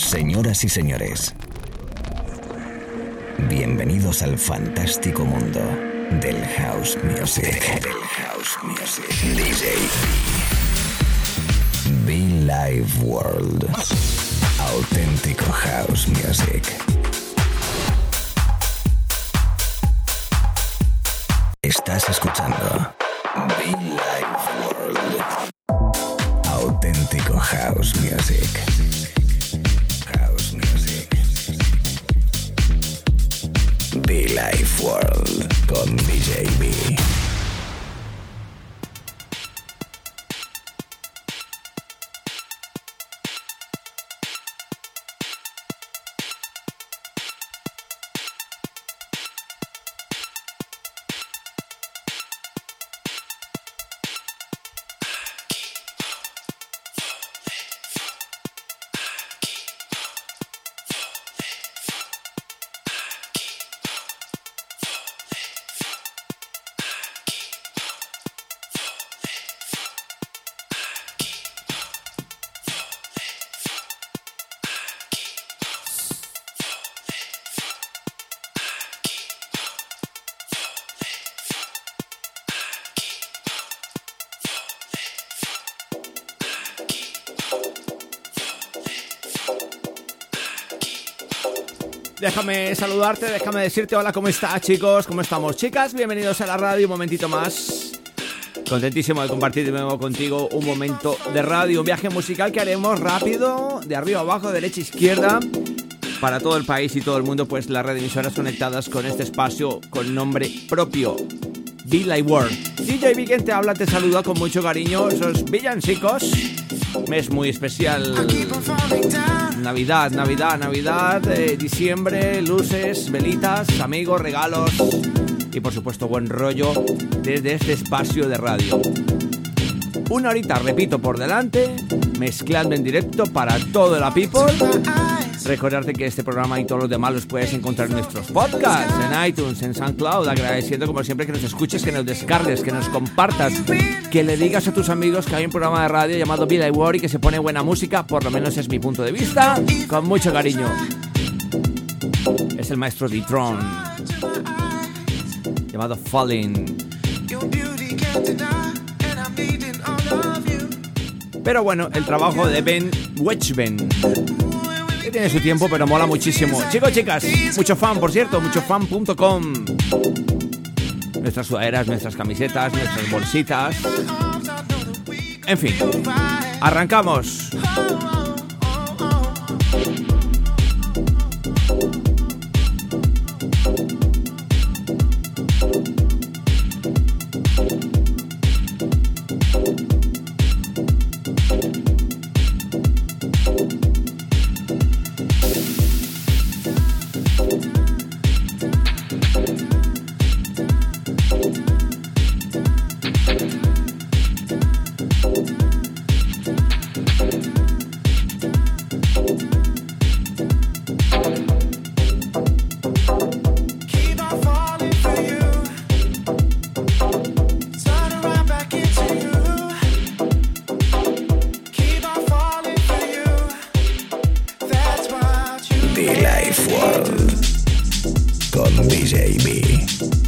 Señoras y señores, bienvenidos al fantástico mundo del house music. Del house music. DJ Be Live World. Auténtico house music. Estás escuchando Be Live World. Auténtico house music. Be Life World con DJ Déjame saludarte, déjame decirte hola, ¿cómo estás chicos? ¿Cómo estamos chicas? Bienvenidos a la radio, un momentito más. Contentísimo de compartir de nuevo contigo un momento de radio, un viaje musical que haremos rápido, de arriba a abajo, derecha a izquierda, para todo el país y todo el mundo, pues las emisoras conectadas con este espacio con nombre propio, Be Like World. DJ Vigen te habla, te saluda con mucho cariño, esos villancicos. Mes muy especial. Navidad, Navidad, Navidad, eh, diciembre, luces, velitas, amigos, regalos y por supuesto buen rollo desde este espacio de radio. Una horita, repito, por delante, mezclando en directo para todo la people. Recordarte que este programa y todos los demás los puedes encontrar en nuestros podcasts, en iTunes, en SoundCloud, agradeciendo como siempre que nos escuches, que nos descargues, que nos compartas, que le digas a tus amigos que hay un programa de radio llamado Vida y War y que se pone buena música, por lo menos es mi punto de vista, con mucho cariño. Es el maestro de Tron, llamado Falling. Pero bueno, el trabajo de Ben Wetchben tiene su tiempo, pero mola muchísimo. Chicos, chicas, mucho fan, por cierto, muchofan.com. Nuestras sudaderas, nuestras camisetas, nuestras bolsitas. En fin, arrancamos. Life was con BJB.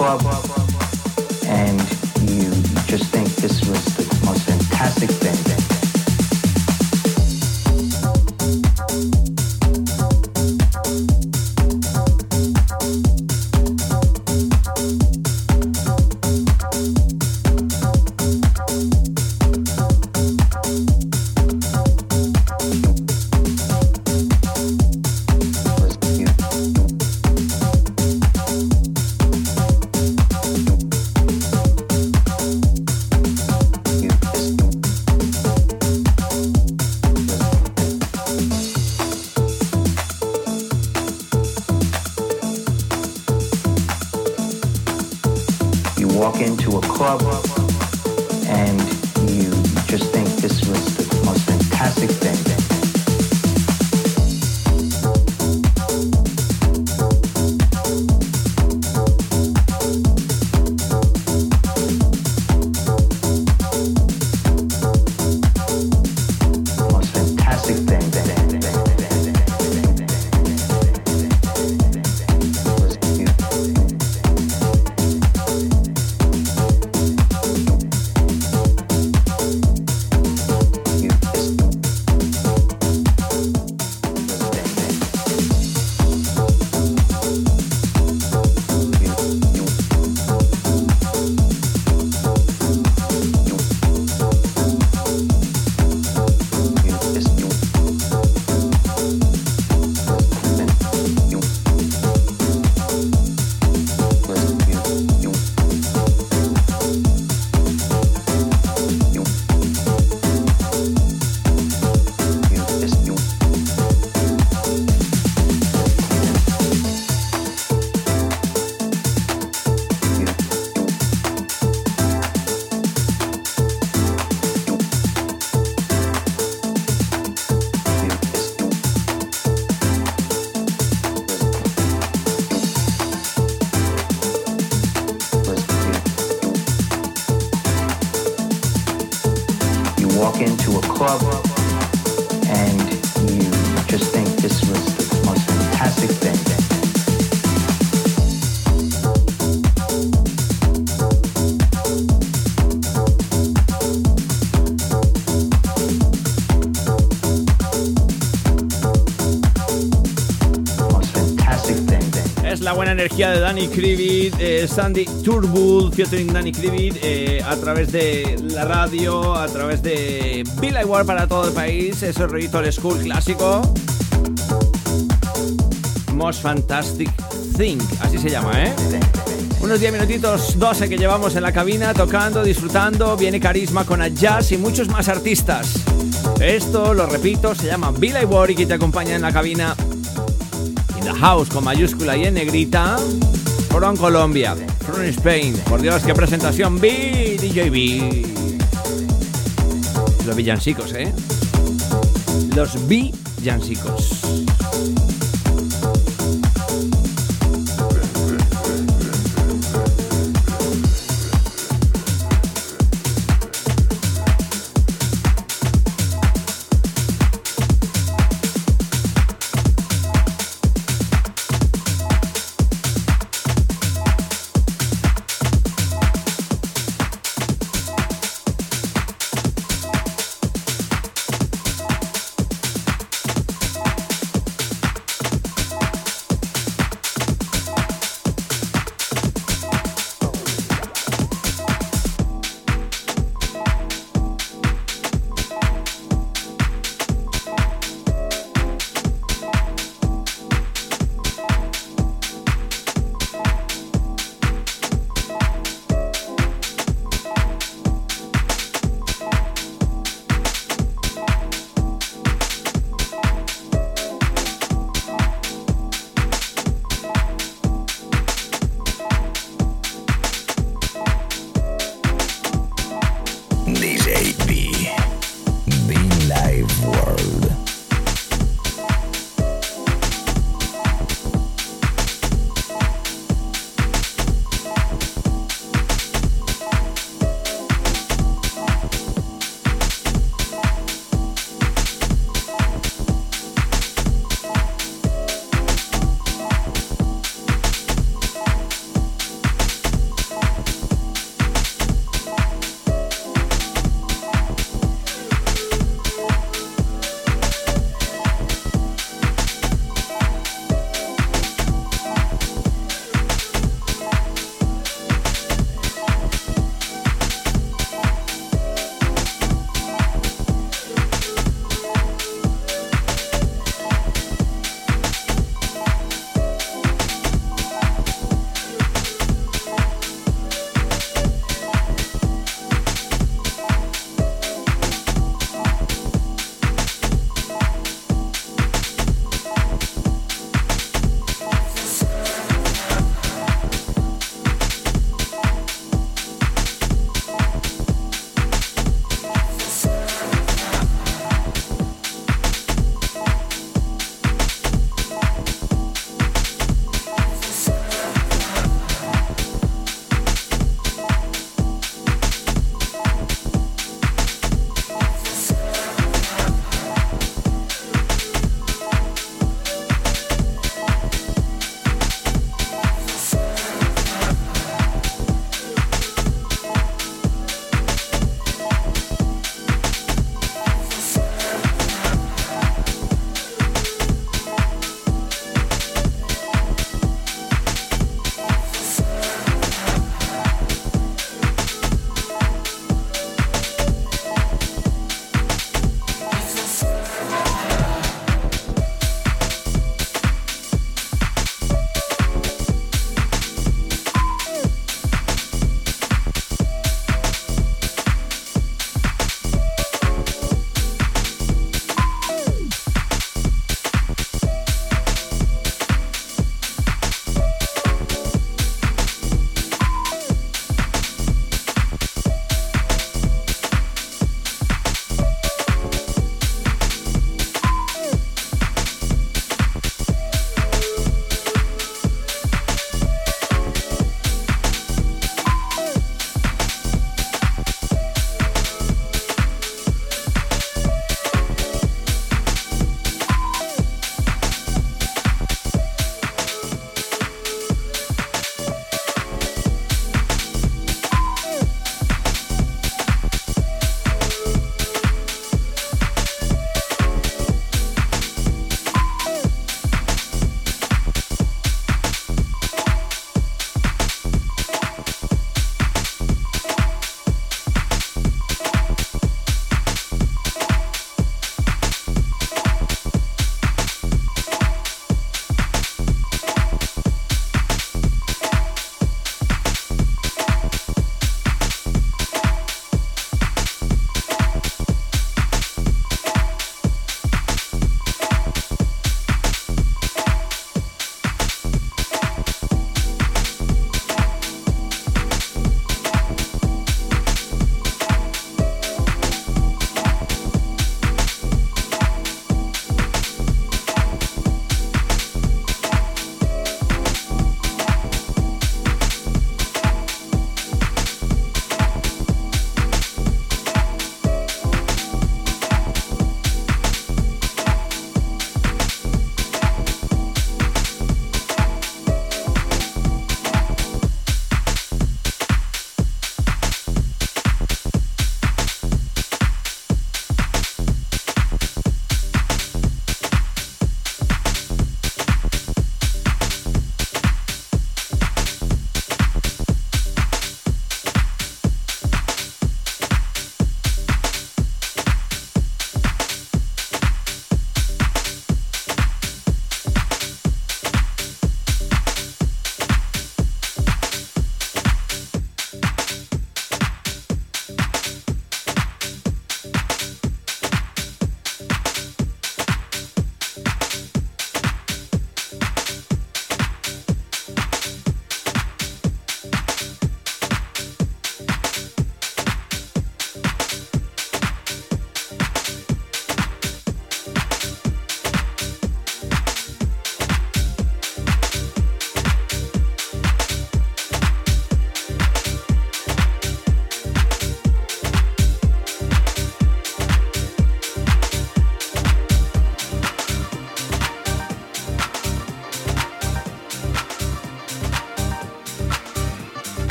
Club and you just think this was the most fantastic thing. Danny Krivit, eh, Sandy Turbull featuring Danny Krivit eh, a través de la radio, a través de Bill War para todo el país, ese rollito el school clásico. Most Fantastic Thing, así se llama, ¿eh? Unos 10 minutitos, 12 que llevamos en la cabina, tocando, disfrutando, viene carisma con jazz y muchos más artistas. Esto, lo repito, se llama Bill War y que te acompaña en la cabina House con mayúscula y en negrita. From Colombia, from Spain. Por Dios, qué presentación. B, DJ B. Los villancicos, ¿eh? Los villancicos.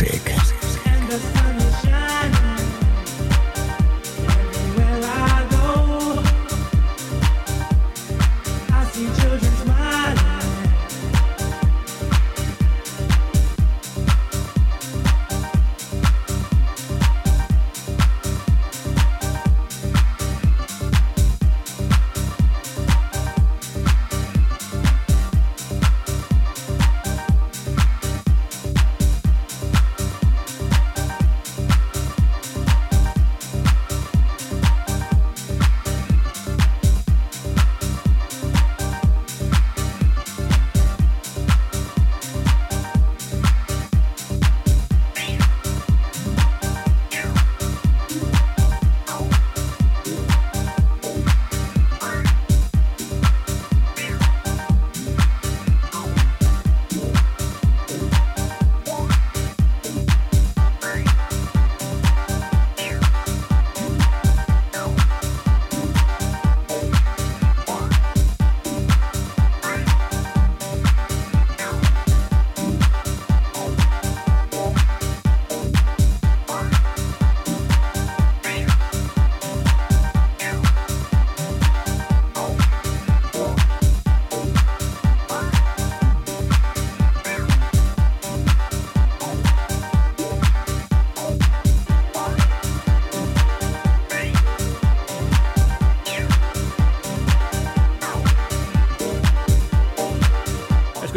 Music.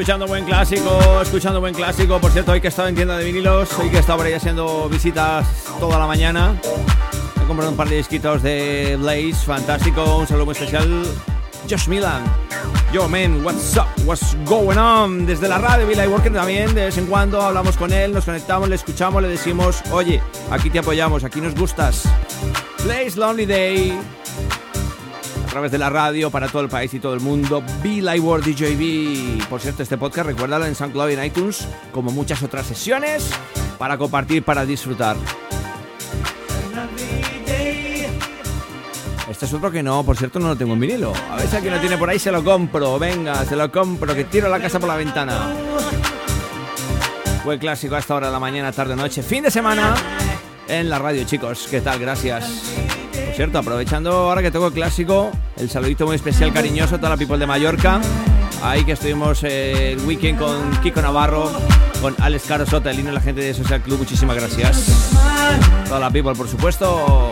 Escuchando buen clásico, escuchando buen clásico. Por cierto, hoy que he estado en tienda de vinilos, hoy que he estado por ahí haciendo visitas toda la mañana. He comprado un par de disquitos de Blaze, fantástico. Un saludo muy especial. Josh Milan. Yo, man, what's up? What's going on? Desde la radio Villa Worker también, de vez en cuando hablamos con él, nos conectamos, le escuchamos, le decimos, oye, aquí te apoyamos, aquí nos gustas. Blaze Lonely Day, través de la radio para todo el país y todo el mundo. Be Live World DJB. Por cierto, este podcast recuérdalo en SoundCloud y en iTunes, como muchas otras sesiones, para compartir, para disfrutar. Este es otro que no, por cierto, no lo tengo en vinilo. A ver si alguien lo tiene por ahí, se lo compro. Venga, se lo compro, que tiro la casa por la ventana. Buen clásico a esta hora de la mañana, tarde, noche, fin de semana en la radio, chicos. ¿Qué tal? Gracias. Cierto, aprovechando ahora que tengo el clásico, el saludito muy especial, cariñoso a toda la people de Mallorca. Ahí que estuvimos el weekend con Kiko Navarro, con Alex Caro Sota, el y la gente de Social Club. Muchísimas gracias. Toda la people, por supuesto.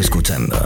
Escuchando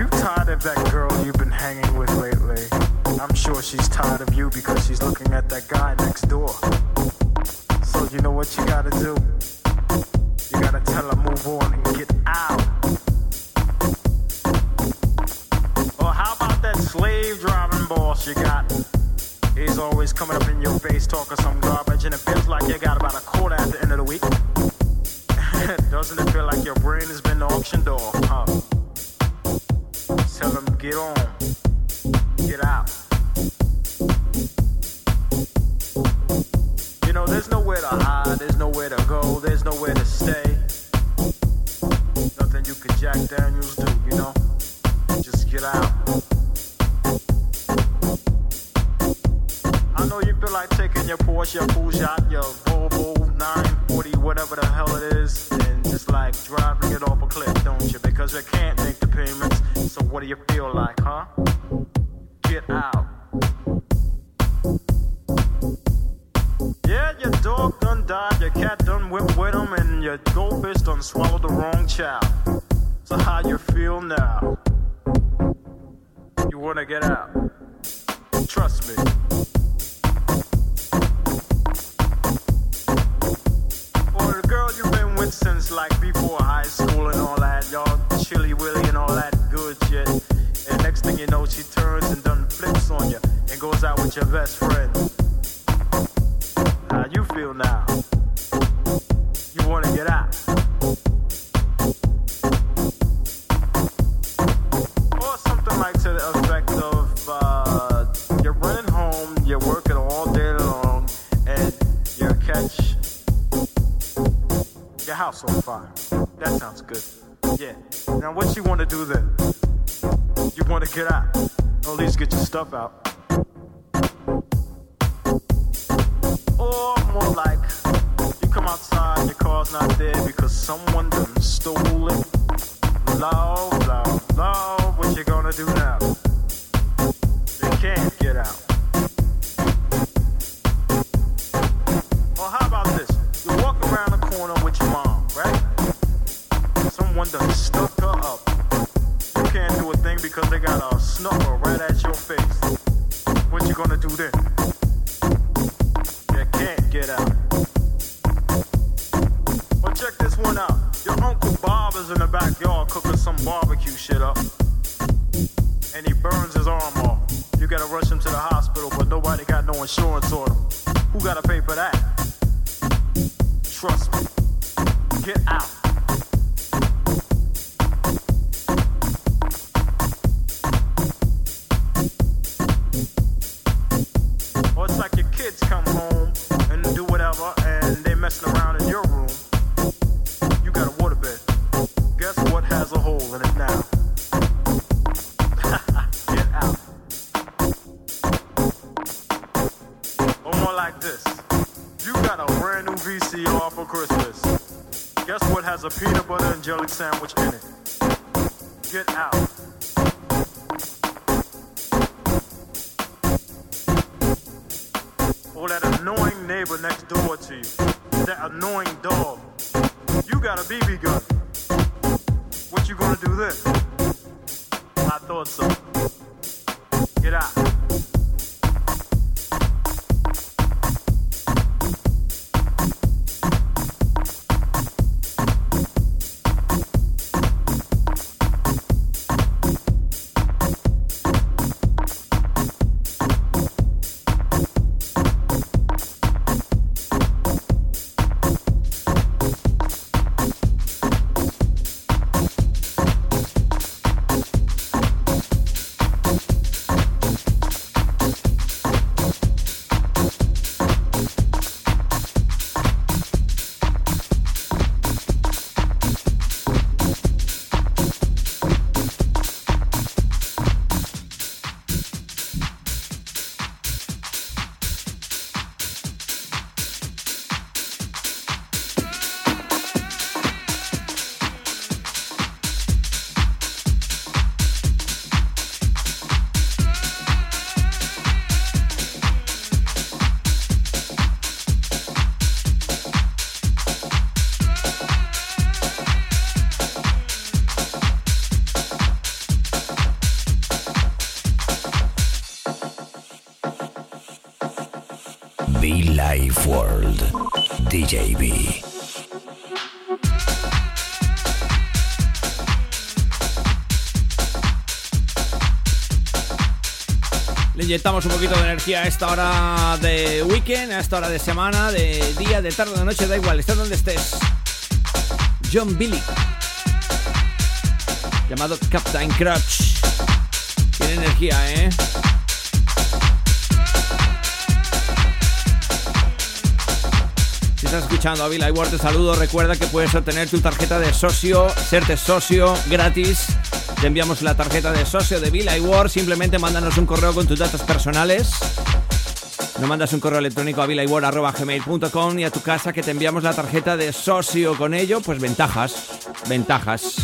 you tired of that girl you've been hanging with lately? I'm sure she's tired of you because she's looking at that guy next door. So you know what you gotta do? You gotta tell her move on and get out. Or how about that slave driving boss you got? He's always coming up in your face talking some garbage and it feels like you got about a quarter at the end of the week. Doesn't it feel like your brain has been auctioned off, huh? Tell him get on, get out. You know, there's nowhere to hide, there's nowhere to go, there's nowhere to stay. Nothing you can Jack Daniels do, you know? Just get out. I know you feel like taking your Porsche, your Peugeot, your Volvo 940, whatever the hell it is, like driving it off a cliff, don't you? Because you can't make the payments. So what do you feel like, huh? Get out. Yeah, your dog done died, your cat done whipped with him, and your goldfish done swallowed the wrong child. So how you feel now? You wanna get out? Trust me. Since like before high school and all that, y'all chilly willy and all that good shit. And next thing you know, she turns and done flips on you and goes out with your best friend. How you feel now? You wanna get out? Or something like to the house on fire. That sounds good. Yeah. Now what you wanna do then? You wanna get out? Or at least get your stuff out. Or more like you come outside, your car's not there because someone done stole it. Love, love, love, what you gonna do now? You can't get out. Done stuck her up. You can't do a thing because they got a snuffer right at your face. What you gonna do then? You can't get out. Well, check this one out. Your Uncle Bob is in the backyard cooking some barbecue shit up. And he burns his arm off. You gotta rush him to the hospital, but nobody got no insurance on him. Who gotta pay for that? Has a peanut butter and jelly sandwich in it? Get out. Or that annoying neighbor next door to you. That annoying dog. You got a BB gun. What you gonna do then? I thought so. Get out. Le inyectamos un poquito de energía a esta hora de weekend, a esta hora de semana, de día, de tarde, de noche, da igual, estés donde estés. John Billy, llamado Captain Crutch. Tiene energía, ¿eh? Estás escuchando a Billy Ward, te saludo. Recuerda que puedes obtener tu tarjeta de socio, serte socio gratis te enviamos la tarjeta de socio de Villa Ward. Simplemente mándanos un correo con tus datos personales. Nos mandas un correo electrónico a gmail.com y a tu casa que te enviamos la tarjeta de socio con ello, pues ventajas, ventajas.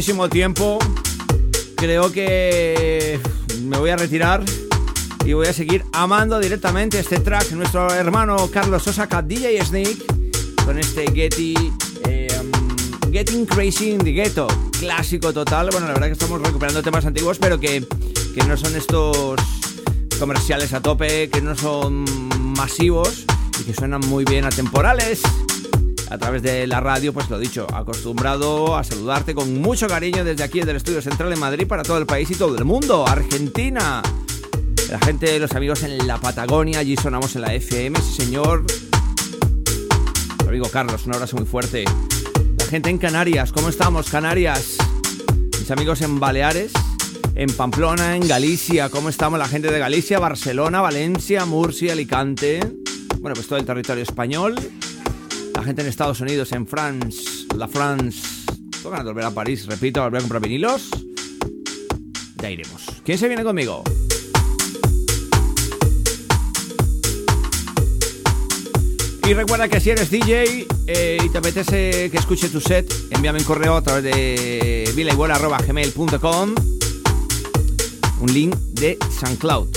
Muchísimo tiempo. Creo que me voy a retirar y voy a seguir amando directamente este track. Nuestro hermano Carlos Osaka, DJ Snake, con este Getty, eh, Getting Crazy in Ghetto. clásico total. Bueno, la verdad que estamos recuperando temas antiguos, pero que, que no son estos comerciales a tope, que no son masivos y que suenan muy bien atemporales. A través de la radio, pues lo dicho, acostumbrado a saludarte con mucho cariño desde aquí, desde el Estudio Central de Madrid, para todo el país y todo el mundo. Argentina, la gente, los amigos en la Patagonia, allí sonamos en la FM, señor. Mi amigo Carlos, un abrazo muy fuerte. La gente en Canarias, ¿cómo estamos, Canarias? Mis amigos en Baleares, en Pamplona, en Galicia, ¿cómo estamos? La gente de Galicia, Barcelona, Valencia, Murcia, Alicante. Bueno, pues todo el territorio español. La gente en Estados Unidos, en France, la France. Tengo ganas de volver a París, repito, volver a comprar vinilos. Ya iremos. ¿Quién se viene conmigo? Y recuerda que si eres DJ eh, y te apetece que escuche tu set, envíame un correo a través de vilaigual.gmail.com un link de SoundCloud.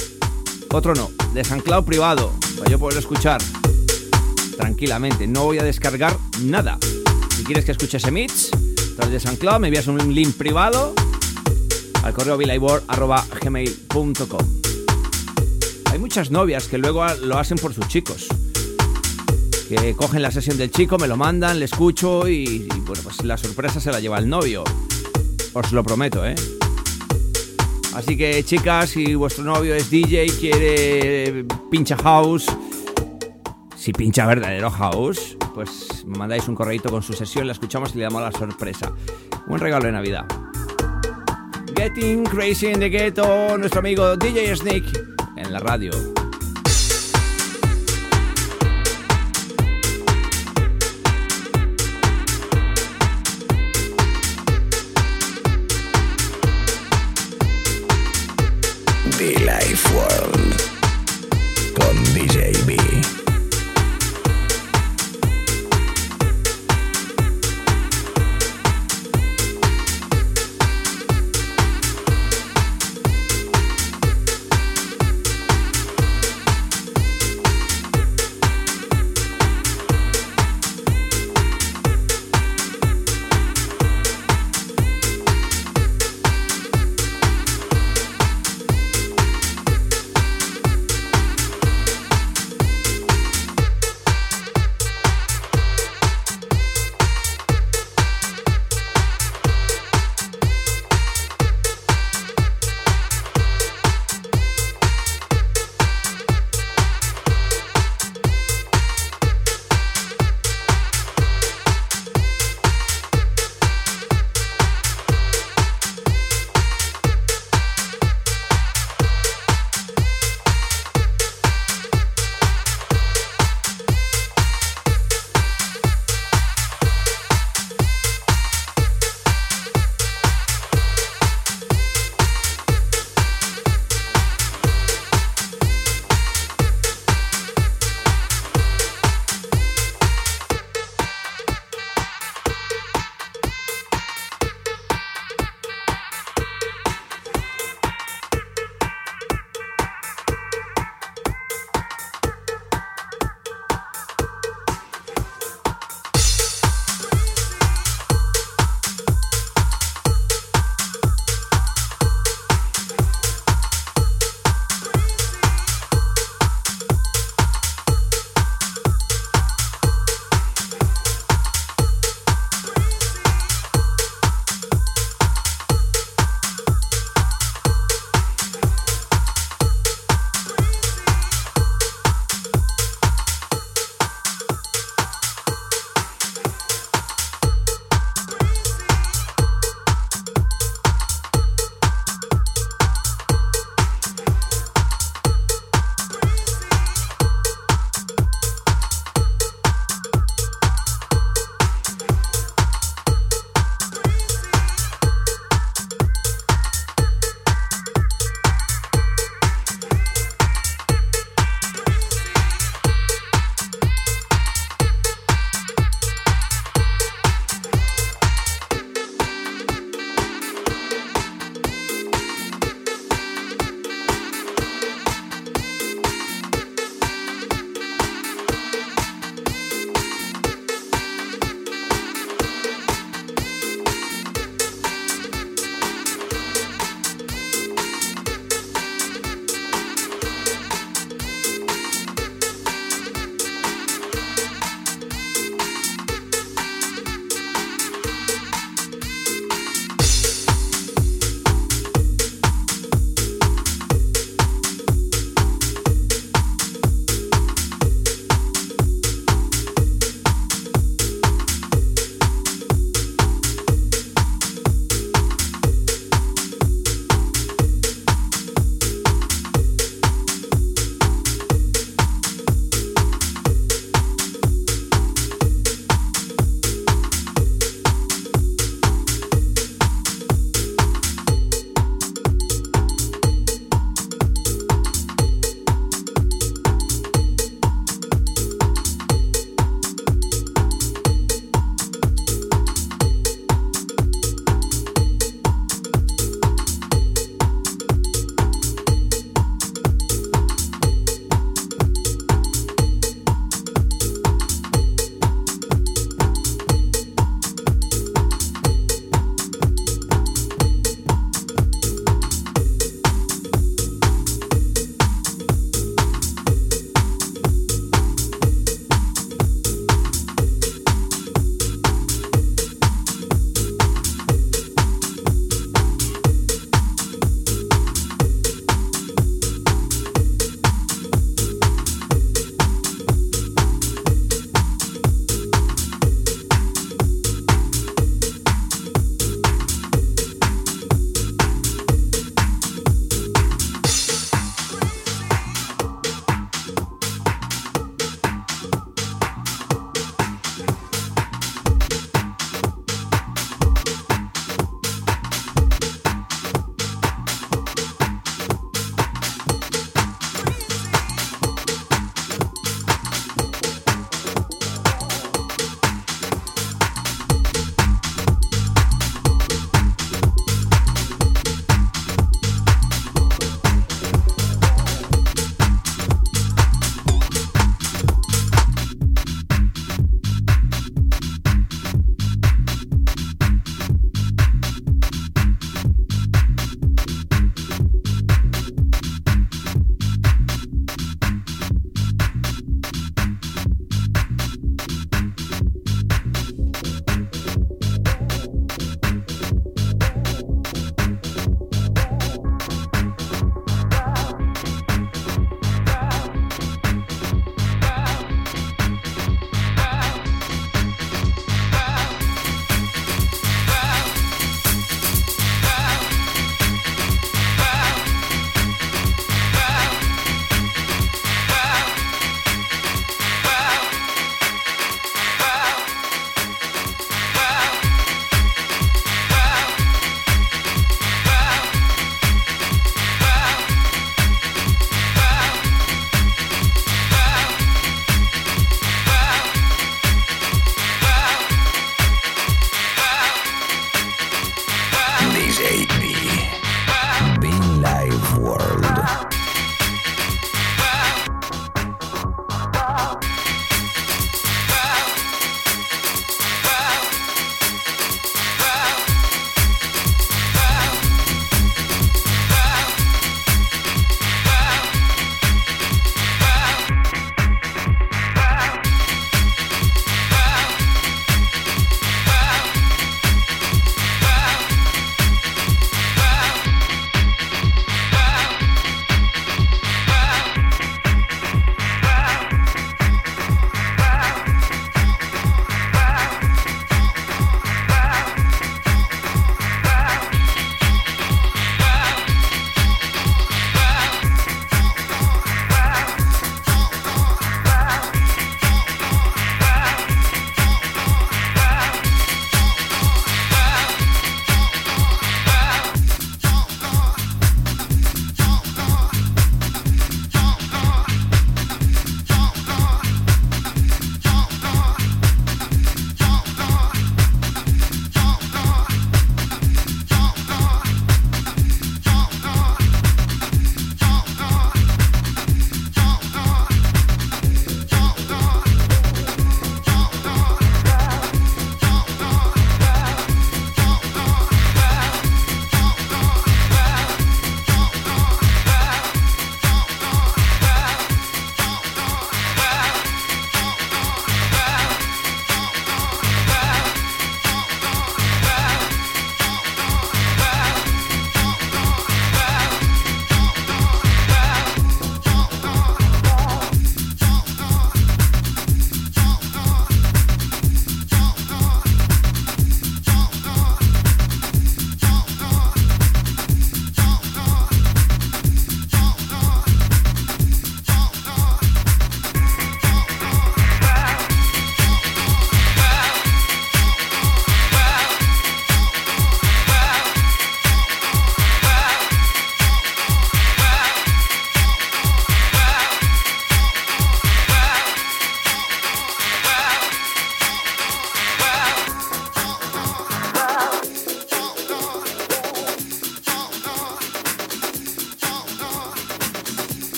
Otro no, de SoundCloud privado, para yo poder escuchar tranquilamente. No voy a descargar nada. Si quieres que escuche ese mix, a través de SoundCloud me envías un link privado al correo vilaibor.gmail.com Hay muchas novias que luego lo hacen por sus chicos que cogen la sesión del chico, me lo mandan, le escucho y, y, bueno, pues la sorpresa se la lleva el novio. Os lo prometo, ¿eh? Así que chicas, si vuestro novio es DJ, quiere pincha house, si pincha verdadero house, pues me mandáis un correito con su sesión, la escuchamos y le damos la sorpresa. Buen regalo de Navidad. Getting Crazy in the Ghetto, nuestro amigo DJ Snake en la radio. The Life World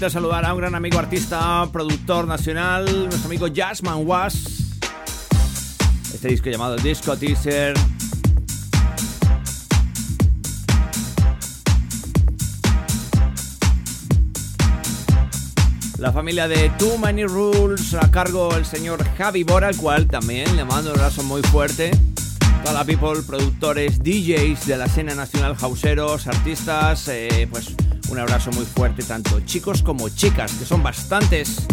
De saludar a un gran amigo artista, productor nacional, nuestro amigo Jasmine Was. Este disco llamado Disco Teaser. La familia de Too Many Rules a cargo el señor Javi Bora, al cual también le mando un abrazo muy fuerte. Toda people, productores, DJs de la escena nacional, hauseros, artistas, eh, pues un abrazo muy fuerte, tanto chicos como chicas, que son bastantes.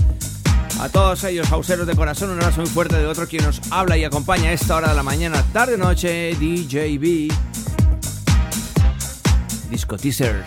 A todos ellos, hauseros de corazón, un abrazo muy fuerte de otro quien nos habla y acompaña a esta hora de la mañana, tarde, noche, DJB. Disco Teaser.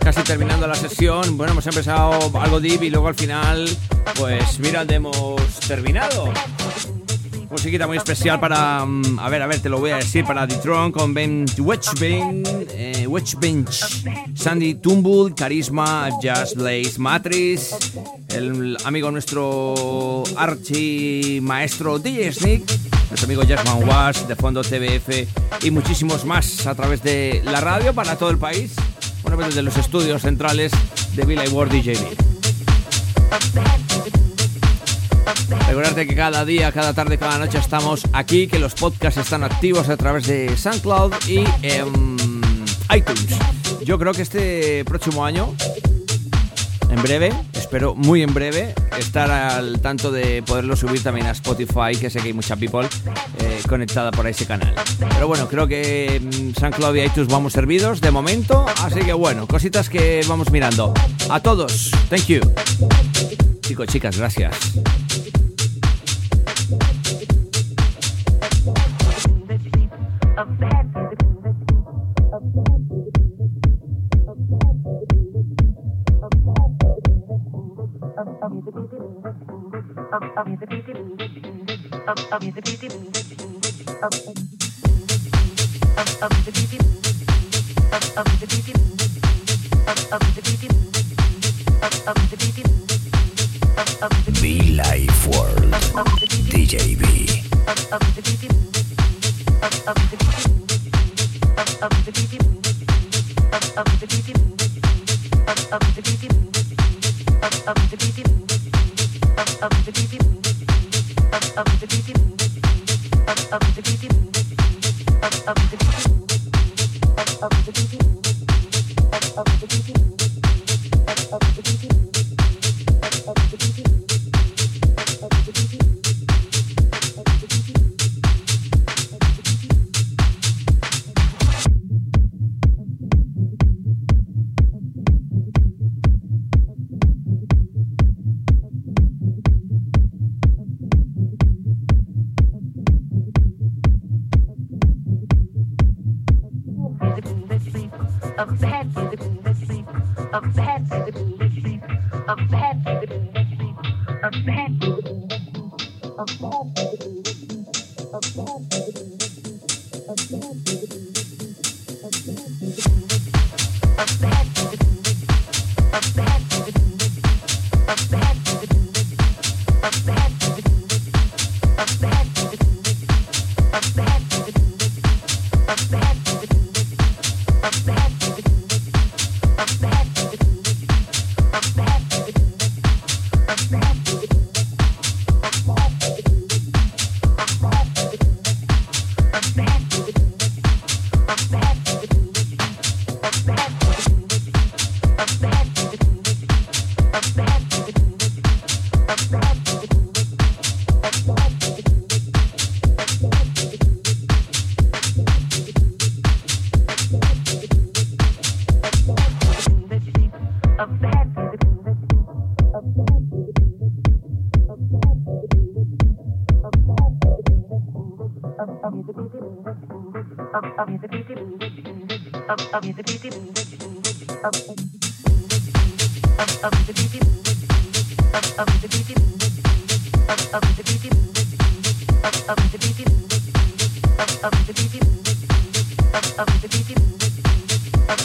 Casi terminando la sesión. Bueno, hemos empezado algo deep y luego al final, pues mira, hemos terminado. Musiquita muy especial para, mm, a ver, a ver, te lo voy a decir, para The Tron con Ben Wetchbench, eh, Sandy Tumble, Carisma, Just Blaze, Matrix, el amigo nuestro Archie Maestro DJ Sneak, nuestro amigo Jasmine Wash, de fondo TBF y muchísimos más a través de la radio para todo el país, bueno, desde los estudios centrales de Villa World DJB. Recordarte que cada día, cada tarde, cada noche estamos aquí, que los podcasts están activos a través de SoundCloud y iTunes. Yo creo que este próximo año, en breve, espero muy en breve, estar al tanto de poderlo subir también a Spotify, que sé que hay mucha people eh, conectada por ese canal. Pero bueno, creo que mm, SoundCloud y iTunes vamos servidos de momento, así que bueno, cositas que vamos mirando. A todos, thank you. Chicos, chicas, gracias. Of the beating, of the beating, of the beating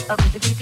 of the